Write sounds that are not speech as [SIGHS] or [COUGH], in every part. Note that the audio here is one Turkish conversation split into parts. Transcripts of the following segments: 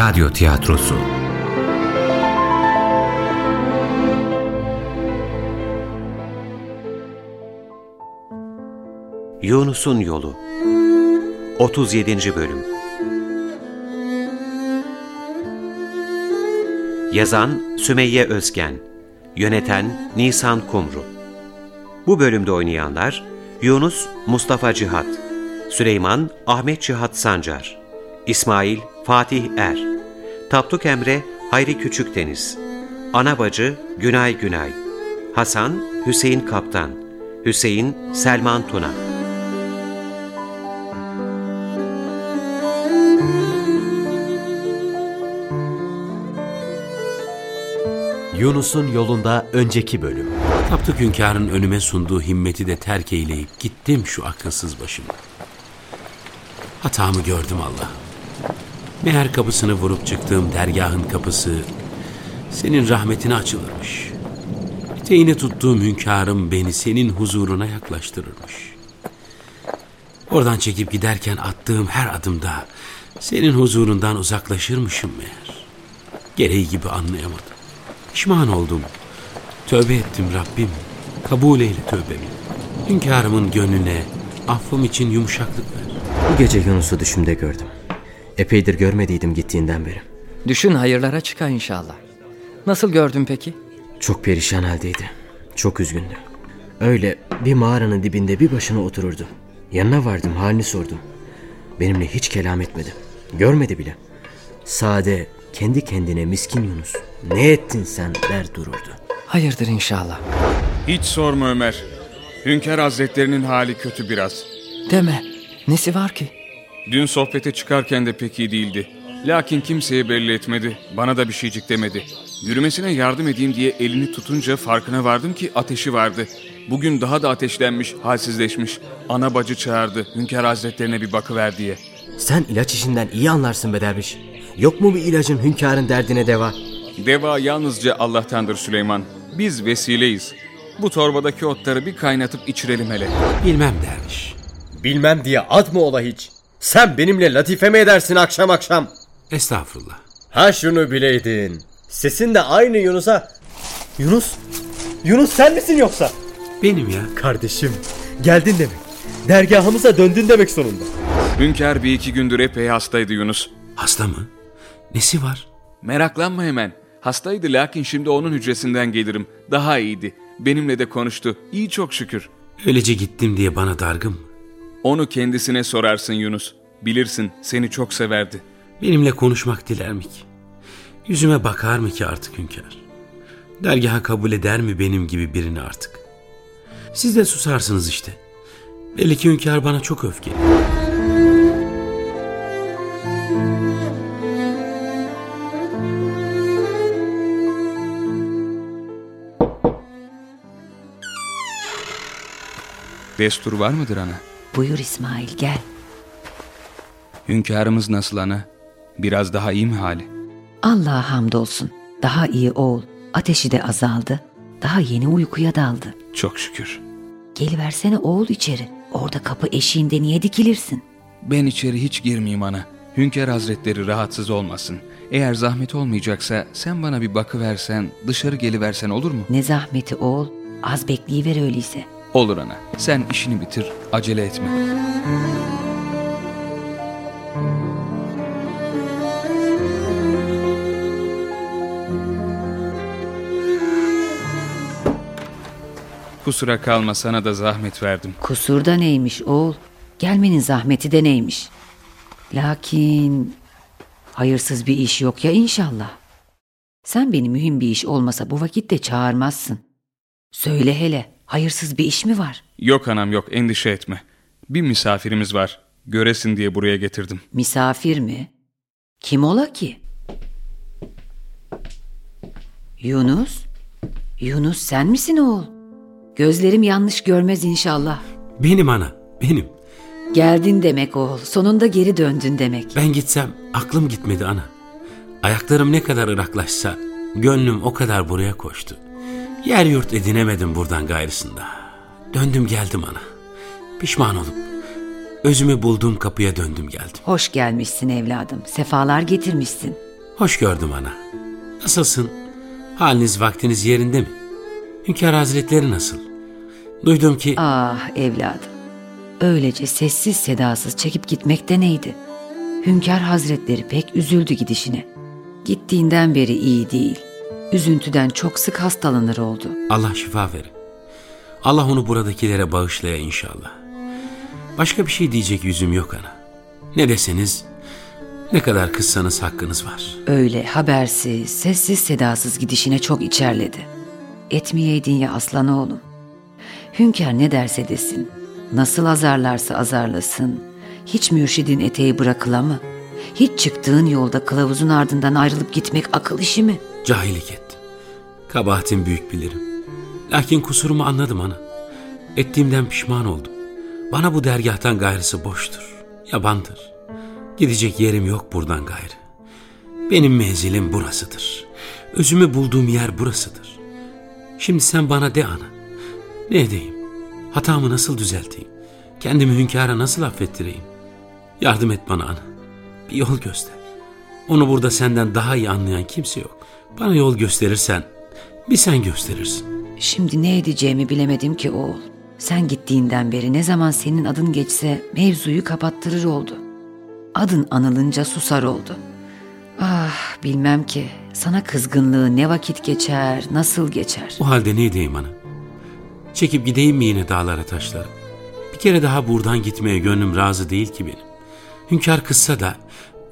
Radyo Tiyatrosu. Yunus'un Yolu. 37. Bölüm. Yazan Sümeyye Özgen. Yöneten Nisan Kumru. Bu bölümde oynayanlar Yunus Mustafa Cihat Süleyman Ahmet Cihat Sancar İsmail Fatih Er Tapduk Emre Hayri Küçükdeniz Ana bacı Günay Günay Hasan Hüseyin Kaptan Hüseyin Selman Tuna Yunus'un yolunda önceki bölüm. Taptık hünkârın önüme sunduğu himmeti de terk eyleyip gittim şu akılsız başıma. Hatamı gördüm Allah. Meğer kapısını vurup çıktığım dergahın kapısı senin rahmetine açılırmış. Eteğini tuttuğum hünkârım beni senin huzuruna yaklaştırırmış. Oradan çekip giderken attığım her adımda senin huzurundan uzaklaşırmışım meğer. Gereği gibi anlayamadım. Pişman oldum. Tövbe ettim Rabbim. Kabul eyle tövbemi. Hünkârımın gönlüne affım için yumuşaklık ver. Bu gece Yunus'u düşümde gördüm. Epeydir görmediydim gittiğinden beri. Düşün hayırlara çıkar inşallah. Nasıl gördün peki? Çok perişan haldeydi. Çok üzgündü. Öyle bir mağaranın dibinde bir başına otururdu. Yanına vardım halini sordum. Benimle hiç kelam etmedi. Görmedi bile. Sade kendi kendine miskin Yunus. Ne ettin sen der dururdu. Hayırdır inşallah. Hiç sorma Ömer. Hünkar Hazretlerinin hali kötü biraz. Deme. Nesi var ki? Dün sohbete çıkarken de pek iyi değildi. Lakin kimseye belli etmedi. Bana da bir şeycik demedi. Yürümesine yardım edeyim diye elini tutunca farkına vardım ki ateşi vardı. Bugün daha da ateşlenmiş, halsizleşmiş. Ana bacı çağırdı. Hünkar Hazretlerine bir bakıver diye. Sen ilaç işinden iyi anlarsın be derviş. Yok mu bir ilacın hünkârın derdine deva? Deva yalnızca Allah'tandır Süleyman. Biz vesileyiz. Bu torbadaki otları bir kaynatıp içirelim hele. Bilmem derviş. Bilmem diye ad mı ola hiç? Sen benimle latife mi edersin akşam akşam? Estağfurullah. Ha şunu bileydin. Sesin de aynı Yunus'a. Yunus? Yunus sen misin yoksa? Benim ya. Kardeşim geldin demek. Dergahımıza döndün demek sonunda. Hünkar bir iki gündür epey hastaydı Yunus. Hasta mı? Nesi var? Meraklanma hemen. Hastaydı lakin şimdi onun hücresinden gelirim. Daha iyiydi. Benimle de konuştu. İyi çok şükür. Öylece gittim diye bana dargın mı? Onu kendisine sorarsın Yunus. Bilirsin seni çok severdi. Benimle konuşmak diler mi ki? Yüzüme bakar mı ki artık hünkâr? Dergaha kabul eder mi benim gibi birini artık? Siz de susarsınız işte. Belli ki hünkâr bana çok öfkeli. Destur var mıdır ana? Buyur İsmail gel. Hünkârımız nasıl ana? Biraz daha iyi mi hali? Allah'a hamdolsun. Daha iyi oğul. Ateşi de azaldı. Daha yeni uykuya daldı. Çok şükür. Geliversene oğul içeri. Orada kapı eşiğinde niye dikilirsin? Ben içeri hiç girmeyeyim ana. Hünkâr hazretleri rahatsız olmasın. Eğer zahmet olmayacaksa sen bana bir bakıversen, dışarı geliversen olur mu? Ne zahmeti oğul. Az bekleyiver öyleyse. Olur ana. Sen işini bitir, acele etme. Kusura kalma sana da zahmet verdim. Kusur da neymiş oğul? Gelmenin zahmeti de neymiş? Lakin hayırsız bir iş yok ya inşallah. Sen beni mühim bir iş olmasa bu vakitte çağırmazsın. Söyle hele hayırsız bir iş mi var? Yok anam yok endişe etme. Bir misafirimiz var. Göresin diye buraya getirdim. Misafir mi? Kim ola ki? Yunus? Yunus sen misin oğul? Gözlerim yanlış görmez inşallah. Benim ana, benim. Geldin demek oğul. Sonunda geri döndün demek. Ben gitsem aklım gitmedi ana. Ayaklarım ne kadar ıraklaşsa gönlüm o kadar buraya koştu. Yer yurt edinemedim buradan gayrısında. Döndüm geldim ana. Pişman olup özümü bulduğum kapıya döndüm geldim. Hoş gelmişsin evladım. Sefalar getirmişsin. Hoş gördüm ana. Nasılsın? Haliniz vaktiniz yerinde mi? Hünkâr Hazretleri nasıl? Duydum ki... Ah evladım. Öylece sessiz sedasız çekip gitmekte neydi? Hünkâr Hazretleri pek üzüldü gidişine. Gittiğinden beri iyi değil. Üzüntüden çok sık hastalanır oldu. Allah şifa verir. Allah onu buradakilere bağışlaya inşallah. Başka bir şey diyecek yüzüm yok ana. Ne deseniz, ne kadar kızsanız hakkınız var. Öyle habersiz, sessiz sedasız gidişine çok içerledi. Etmeyeydin ya aslan oğlum. Hünkâr ne derse desin, nasıl azarlarsa azarlasın, hiç mürşidin eteği bırakıla mı? Hiç çıktığın yolda kılavuzun ardından ayrılıp gitmek akıl işi mi? Cahillik ettim. Kabahatim büyük bilirim. Lakin kusurumu anladım ana. Ettiğimden pişman oldum. Bana bu dergahtan gayrısı boştur, yabandır. Gidecek yerim yok buradan gayrı. Benim menzilim burasıdır. Özümü bulduğum yer burasıdır. Şimdi sen bana de ana. Ne edeyim? Hatamı nasıl düzelteyim? Kendimi hünkâra nasıl affettireyim? Yardım et bana ana. Bir yol göster. Onu burada senden daha iyi anlayan kimse yok. Bana yol gösterirsen bir sen gösterirsin. Şimdi ne edeceğimi bilemedim ki oğul. Sen gittiğinden beri ne zaman senin adın geçse mevzuyu kapattırır oldu. Adın anılınca susar oldu. Ah bilmem ki sana kızgınlığı ne vakit geçer, nasıl geçer. O halde ne edeyim ana? Çekip gideyim mi yine dağlara taşlara? Bir kere daha buradan gitmeye gönlüm razı değil ki benim. Hünkâr kızsa da,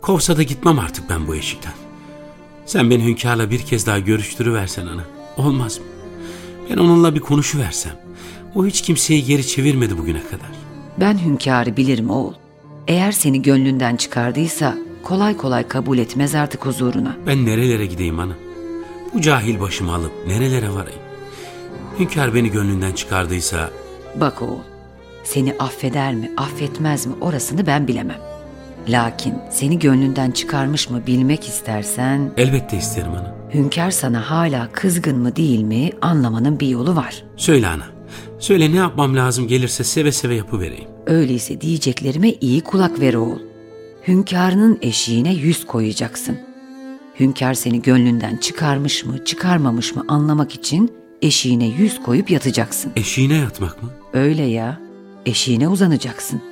kovsa da gitmem artık ben bu eşikten. Sen beni hünkârla bir kez daha görüştürüversen ana. Olmaz mı? Ben onunla bir konuşuversem. O hiç kimseyi geri çevirmedi bugüne kadar. Ben hünkârı bilirim oğul. Eğer seni gönlünden çıkardıysa kolay kolay kabul etmez artık huzuruna. Ben nerelere gideyim ana? Bu cahil başımı alıp nerelere varayım? Hünkâr beni gönlünden çıkardıysa Bak oğul, seni affeder mi, affetmez mi orasını ben bilemem. Lakin seni gönlünden çıkarmış mı bilmek istersen, elbette isterim ana. hünkâr sana hala kızgın mı değil mi anlamanın bir yolu var. Söyle ana. Söyle ne yapmam lazım gelirse seve seve yapıvereyim. Öyleyse diyeceklerime iyi kulak ver oğul. Hünkârının eşiğine yüz koyacaksın. Hünkâr seni gönlünden çıkarmış mı, çıkarmamış mı anlamak için eşiğine yüz koyup yatacaksın. Eşiğine yatmak mı? Öyle ya. Eşiğine uzanacaksın.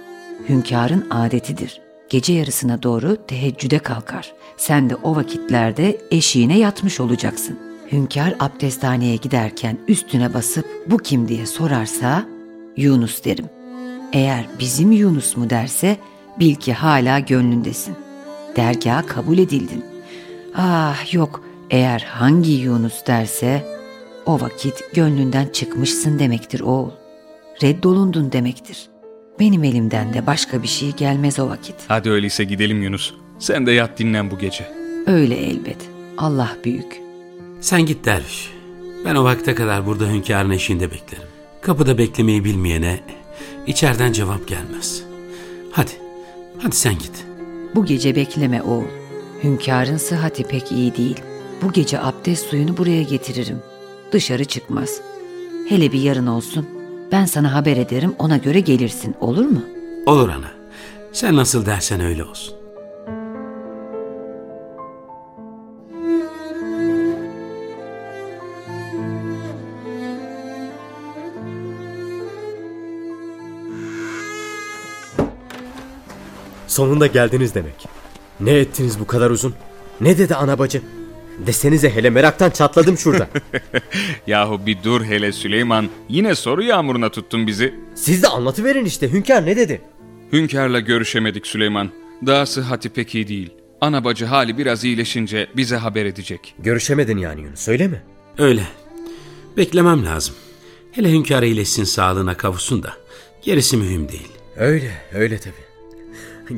Hünkârın adetidir. Gece yarısına doğru teheccüde kalkar. Sen de o vakitlerde eşiğine yatmış olacaksın. Hünkâr abdesthaneye giderken üstüne basıp bu kim diye sorarsa Yunus derim. Eğer bizim Yunus mu derse bil ki hala gönlündesin. Dergaha kabul edildin. Ah yok eğer hangi Yunus derse o vakit gönlünden çıkmışsın demektir oğul. Reddolundun demektir. Benim elimden de başka bir şey gelmez o vakit. Hadi öyleyse gidelim Yunus. Sen de yat dinlen bu gece. Öyle elbet. Allah büyük. Sen git derviş. Ben o vakte kadar burada hünkârın eşiğinde beklerim. Kapıda beklemeyi bilmeyene içeriden cevap gelmez. Hadi, hadi sen git. Bu gece bekleme oğul. Hünkârın sıhhati pek iyi değil. Bu gece abdest suyunu buraya getiririm. Dışarı çıkmaz. Hele bir yarın olsun. Ben sana haber ederim ona göre gelirsin olur mu? Olur ana. Sen nasıl dersen öyle olsun. Sonunda geldiniz demek. Ne ettiniz bu kadar uzun? Ne dedi ana bacı? Desenize hele meraktan çatladım şurada. [LAUGHS] Yahu bir dur hele Süleyman. Yine soru yağmuruna tuttun bizi. Siz de anlatıverin işte hünkâr ne dedi? Hünkârla görüşemedik Süleyman. Daha sıhhati pek iyi değil. Ana bacı hali biraz iyileşince bize haber edecek. Görüşemedin yani Yunus öyle mi? Öyle. Beklemem lazım. Hele hünkâr iyileşsin sağlığına kavuşsun da. Gerisi mühim değil. Öyle öyle tabi.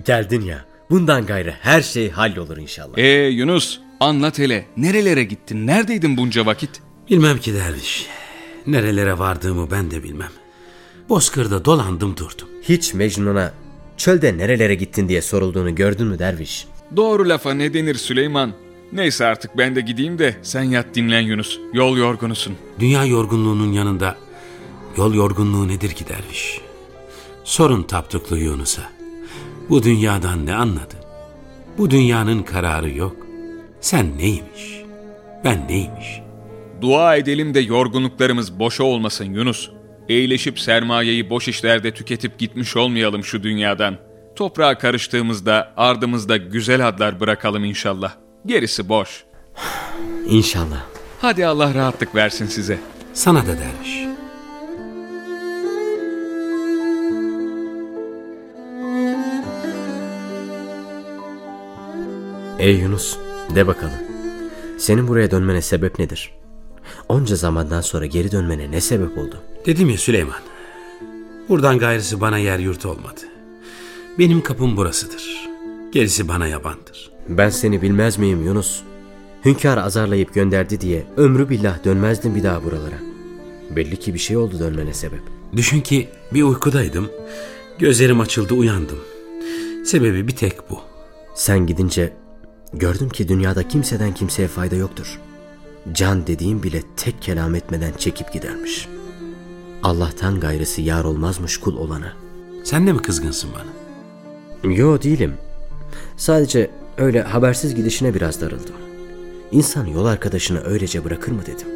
[LAUGHS] Geldin ya. Bundan gayrı her şey hallolur inşallah. Ee Yunus anlat hele. Nerelere gittin? Neredeydin bunca vakit? Bilmem ki derviş. Nerelere vardığımı ben de bilmem. Bozkır'da dolandım durdum. Hiç Mecnun'a çölde nerelere gittin diye sorulduğunu gördün mü derviş? Doğru lafa ne denir Süleyman? Neyse artık ben de gideyim de sen yat dinlen Yunus. Yol yorgunusun. Dünya yorgunluğunun yanında yol yorgunluğu nedir ki derviş? Sorun taptıklı Yunus'a. Bu dünyadan ne anladı? Bu dünyanın kararı yok. Sen neymiş? Ben neymiş? Dua edelim de yorgunluklarımız boşa olmasın Yunus. Eğleşip sermayeyi boş işlerde tüketip gitmiş olmayalım şu dünyadan. Toprağa karıştığımızda ardımızda güzel adlar bırakalım inşallah. Gerisi boş. [SIGHS] İnşallah. Hadi Allah rahatlık versin size. Sana da derviş. Ey Yunus, de bakalım. Senin buraya dönmene sebep nedir? Onca zamandan sonra geri dönmene ne sebep oldu? Dedim ya Süleyman. Buradan gayrısı bana yer yurt olmadı. Benim kapım burasıdır. Gerisi bana yabandır. Ben seni bilmez miyim Yunus? Hünkâr azarlayıp gönderdi diye ömrü billah dönmezdin bir daha buralara. Belli ki bir şey oldu dönmene sebep. Düşün ki bir uykudaydım. Gözlerim açıldı uyandım. Sebebi bir tek bu. Sen gidince gördüm ki dünyada kimseden kimseye fayda yoktur. Can dediğim bile tek kelam etmeden çekip gidermiş. Allah'tan gayrısı yar olmazmış kul olana. Sen de mi kızgınsın bana? Yo değilim. Sadece öyle habersiz gidişine biraz darıldım. İnsan yol arkadaşını öylece bırakır mı dedim.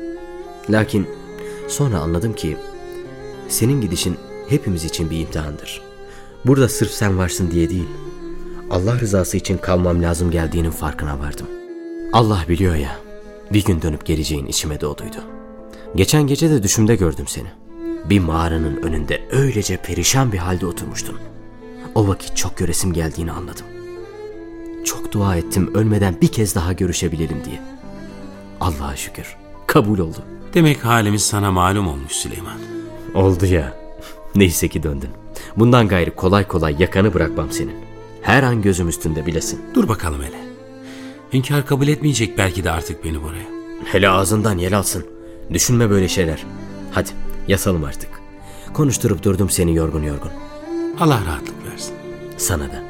Lakin sonra anladım ki senin gidişin hepimiz için bir imtihandır. Burada sırf sen varsın diye değil. Allah rızası için kalmam lazım geldiğinin farkına vardım. Allah biliyor ya. Bir gün dönüp geleceğin içime doğduydu. Geçen gece de düşümde gördüm seni. Bir mağaranın önünde öylece perişan bir halde oturmuştun. O vakit çok göresim geldiğini anladım. Çok dua ettim ölmeden bir kez daha görüşebilelim diye. Allah'a şükür. Kabul oldu. Demek halimiz sana malum olmuş Süleyman. Oldu ya. Neyse ki döndün. Bundan gayrı kolay kolay yakanı bırakmam senin. Her an gözüm üstünde bilesin. Dur bakalım hele. Hünkâr kabul etmeyecek belki de artık beni buraya. Hele ağzından yel alsın. Düşünme böyle şeyler. Hadi yasalım artık. Konuşturup durdum seni yorgun yorgun. Allah rahatlık versin. Sana da.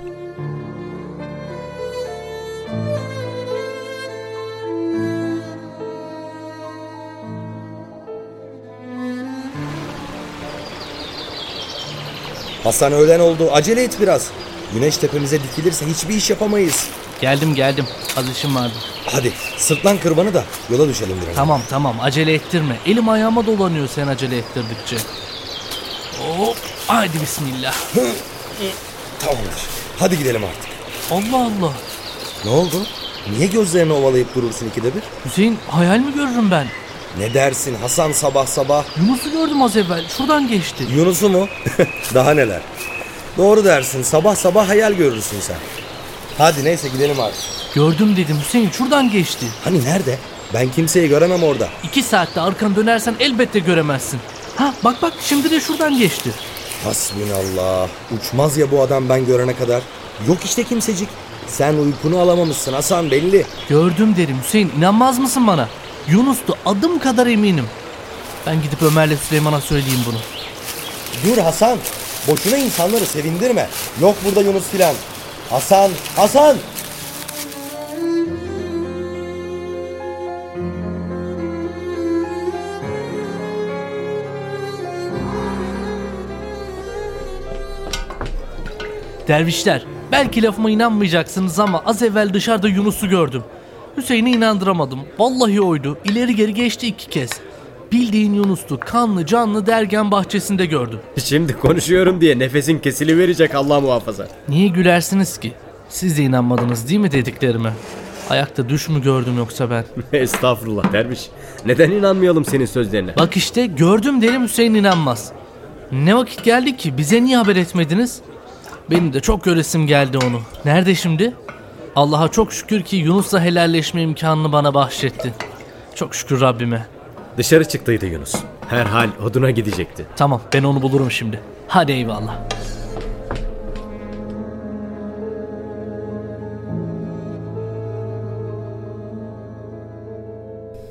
Hasan öğlen oldu. Acele et biraz. Güneş tepemize dikilirse hiçbir iş yapamayız. Geldim geldim. Az işim vardı. Hadi sırtlan kırbanı da yola düşelim biraz. Tamam tamam acele ettirme. Elim ayağıma dolanıyor sen acele ettirdikçe. Hop haydi bismillah. Tamamdır. Hadi gidelim artık. Allah Allah. Ne oldu? Niye gözlerini ovalayıp durursun ikide bir? Hüseyin hayal mi görürüm ben? Ne dersin Hasan sabah sabah? Yunus'u gördüm az evvel. Şuradan geçti. Yunus'u mu? [LAUGHS] Daha neler. Doğru dersin sabah sabah hayal görürsün sen. Hadi neyse gidelim artık. Gördüm dedim Hüseyin şuradan geçti. Hani nerede? Ben kimseyi göremem orada. İki saatte arkanı dönersen elbette göremezsin. Ha bak bak şimdi de şuradan geçti. Hasbinallah. Uçmaz ya bu adam ben görene kadar. Yok işte kimsecik. Sen uykunu alamamışsın Hasan belli. Gördüm derim Hüseyin inanmaz mısın bana? Yunus'tu adım kadar eminim. Ben gidip Ömer'le Süleyman'a söyleyeyim bunu. Dur Hasan. Boşuna insanları sevindirme. Yok burada Yunus filan. Hasan, Hasan. Dervişler, belki lafıma inanmayacaksınız ama az evvel dışarıda Yunus'u gördüm. Hüseyin'i inandıramadım. Vallahi oydu. İleri geri geçti iki kez. Bildiğin Yunus'tu. Kanlı canlı dergen bahçesinde gördüm. Şimdi konuşuyorum diye nefesin kesiliverecek Allah muhafaza. Niye gülersiniz ki? Siz de inanmadınız değil mi dediklerime? Ayakta düş mü gördüm yoksa ben? [LAUGHS] Estağfurullah derviş. Neden inanmayalım senin sözlerine? Bak işte gördüm derim Hüseyin inanmaz. Ne vakit geldi ki bize niye haber etmediniz? Benim de çok göresim geldi onu. Nerede şimdi? Allah'a çok şükür ki Yunus'la helalleşme imkanını bana bahşetti. Çok şükür Rabbime. Dışarı çıktıydı Yunus. Herhal oduna gidecekti. Tamam ben onu bulurum şimdi. Hadi eyvallah.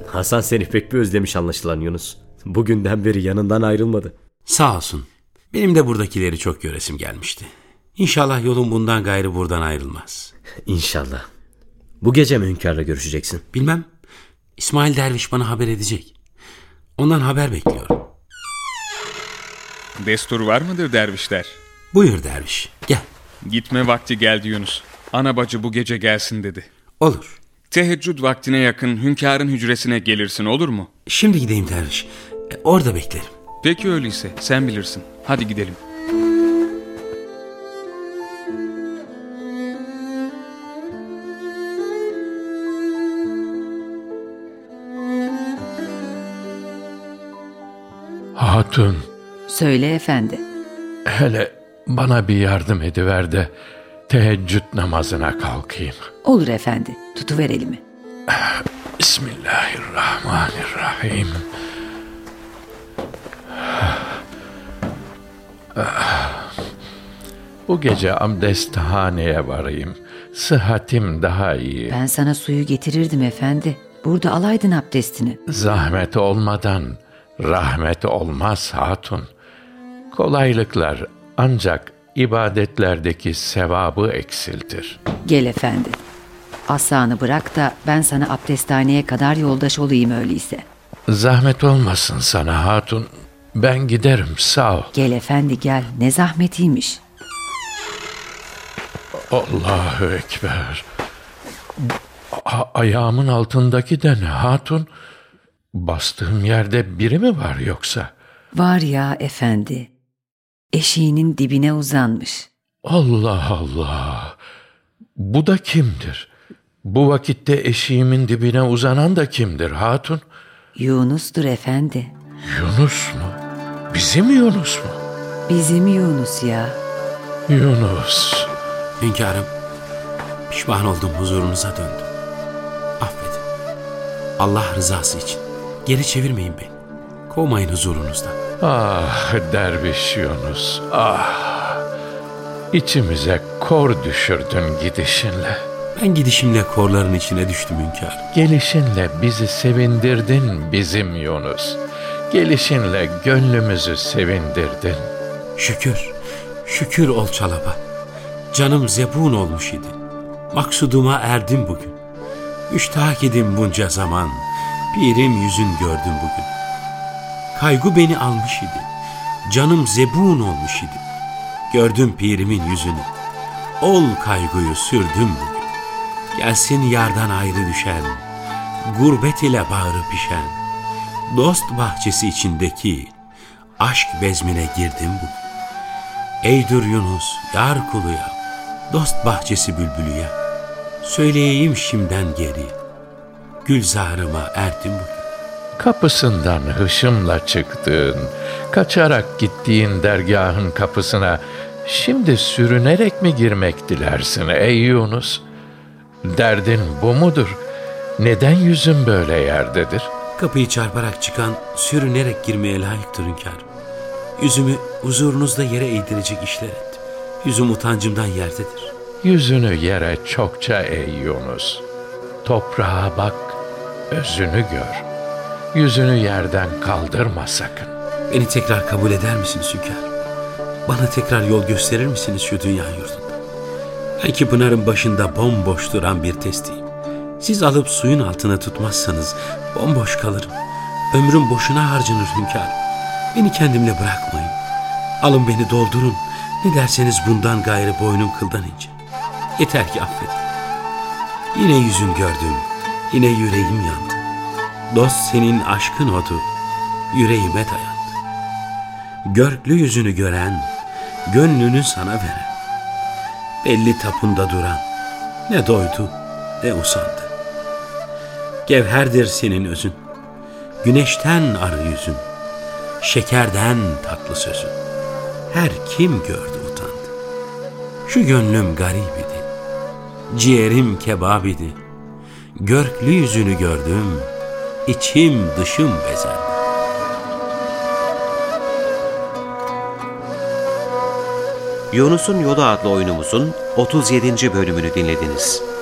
Hasan seni pek bir özlemiş anlaşılan Yunus. Bugünden beri yanından ayrılmadı. Sağ olsun. Benim de buradakileri çok göresim gelmişti. İnşallah yolun bundan gayrı buradan ayrılmaz. [LAUGHS] İnşallah. Bu gece mi hünkârla görüşeceksin? Bilmem. İsmail Derviş bana haber edecek. Ondan haber bekliyorum. Destur var mıdır dervişler? Buyur Derviş. Gel. Gitme vakti geldi Yunus. Ana bacı bu gece gelsin dedi. Olur. Teheccüd vaktine yakın hünkârın hücresine gelirsin olur mu? Şimdi gideyim derviş. E, orada beklerim. Peki öyleyse sen bilirsin. Hadi gidelim. Hatun, Söyle efendi. hele bana bir yardım ediver de teheccüd namazına kalkayım. Olur efendi. Tutuver elimi. Bismillahirrahmanirrahim. Bu gece abdesthaneye varayım. Sıhhatim daha iyi. Ben sana suyu getirirdim efendi. Burada alaydın abdestini. Zahmet olmadan rahmet olmaz hatun. Kolaylıklar ancak ibadetlerdeki sevabı eksiltir. Gel efendi. Asanı bırak da ben sana abdesthaneye kadar yoldaş olayım öyleyse. Zahmet olmasın sana hatun. Ben giderim sağ ol. Gel efendi gel. Ne zahmetiymiş. Allahu Ekber. A- ayağımın altındaki de ne hatun? Bastığım yerde biri mi var yoksa? Var ya efendi. Eşiğinin dibine uzanmış. Allah Allah. Bu da kimdir? Bu vakitte eşiğimin dibine uzanan da kimdir hatun? Yunus'tur efendi. Yunus mu? Bizim Yunus mu? Bizim Yunus ya. Yunus. Hünkârım, pişman oldum huzurunuza döndüm. Affedin. Allah rızası için. Geri çevirmeyin beni. Kovmayın huzurunuzdan. Ah derviş Yunus, ah. İçimize kor düşürdün gidişinle. Ben gidişimle korların içine düştüm hünkârım. Gelişinle bizi sevindirdin bizim Yunus. Gelişinle gönlümüzü sevindirdin. Şükür, şükür ol çalaba. Canım zebun olmuş idi. Maksuduma erdim bugün. Müştak idim bunca zaman. Pirim yüzün gördüm bugün. Kaygı beni almış idi. Canım zebun olmuş idi. Gördüm pirimin yüzünü. Ol kaygıyı sürdüm bugün. Gelsin yardan ayrı düşen. Gurbet ile bağrı pişen. Dost bahçesi içindeki aşk bezmine girdim bugün. Eydur Yunus, yar kuluya, dost bahçesi bülbülüye. Söyleyeyim şimdiden geri, gülzarıma erdim bugün. Kapısından hışımla çıktığın, kaçarak gittiğin dergahın kapısına şimdi sürünerek mi girmek dilersin ey Yunus? Derdin bu mudur? Neden yüzün böyle yerdedir? Kapıyı çarparak çıkan, sürünerek girmeye layıktır hünkârım. Yüzümü huzurunuzda yere eğdirecek işler ettim. Yüzüm utancımdan yerdedir. Yüzünü yere çokça ey Yunus. Toprağa bak, özünü gör. Yüzünü yerden kaldırma sakın. Beni tekrar kabul eder misiniz hünkârım? Bana tekrar yol gösterir misiniz şu dünya yurdunda? Belki Pınar'ın başında bomboş duran bir testiyim. Siz alıp suyun altına tutmazsanız bomboş kalırım. Ömrüm boşuna harcanır hünkârım. Beni kendimle bırakmayın. Alın beni doldurun. Ne derseniz bundan gayrı boynum kıldan ince. Yeter ki affedin. Yine yüzün gördüm. Yine yüreğim yandı. Dost senin aşkın odu. Yüreğime dayandı. Görklü yüzünü gören, gönlünü sana veren. Belli tapunda duran, ne doydu ne usandı. Gevherdir senin özün, güneşten arı yüzün, şekerden tatlı sözün. Her kim gördü utandı. Şu gönlüm garip idi, ciğerim kebap idi. Görklü yüzünü gördüm, içim dışım bezendi. Yunus'un Yolu adlı oyunumuzun 37. bölümünü dinlediniz.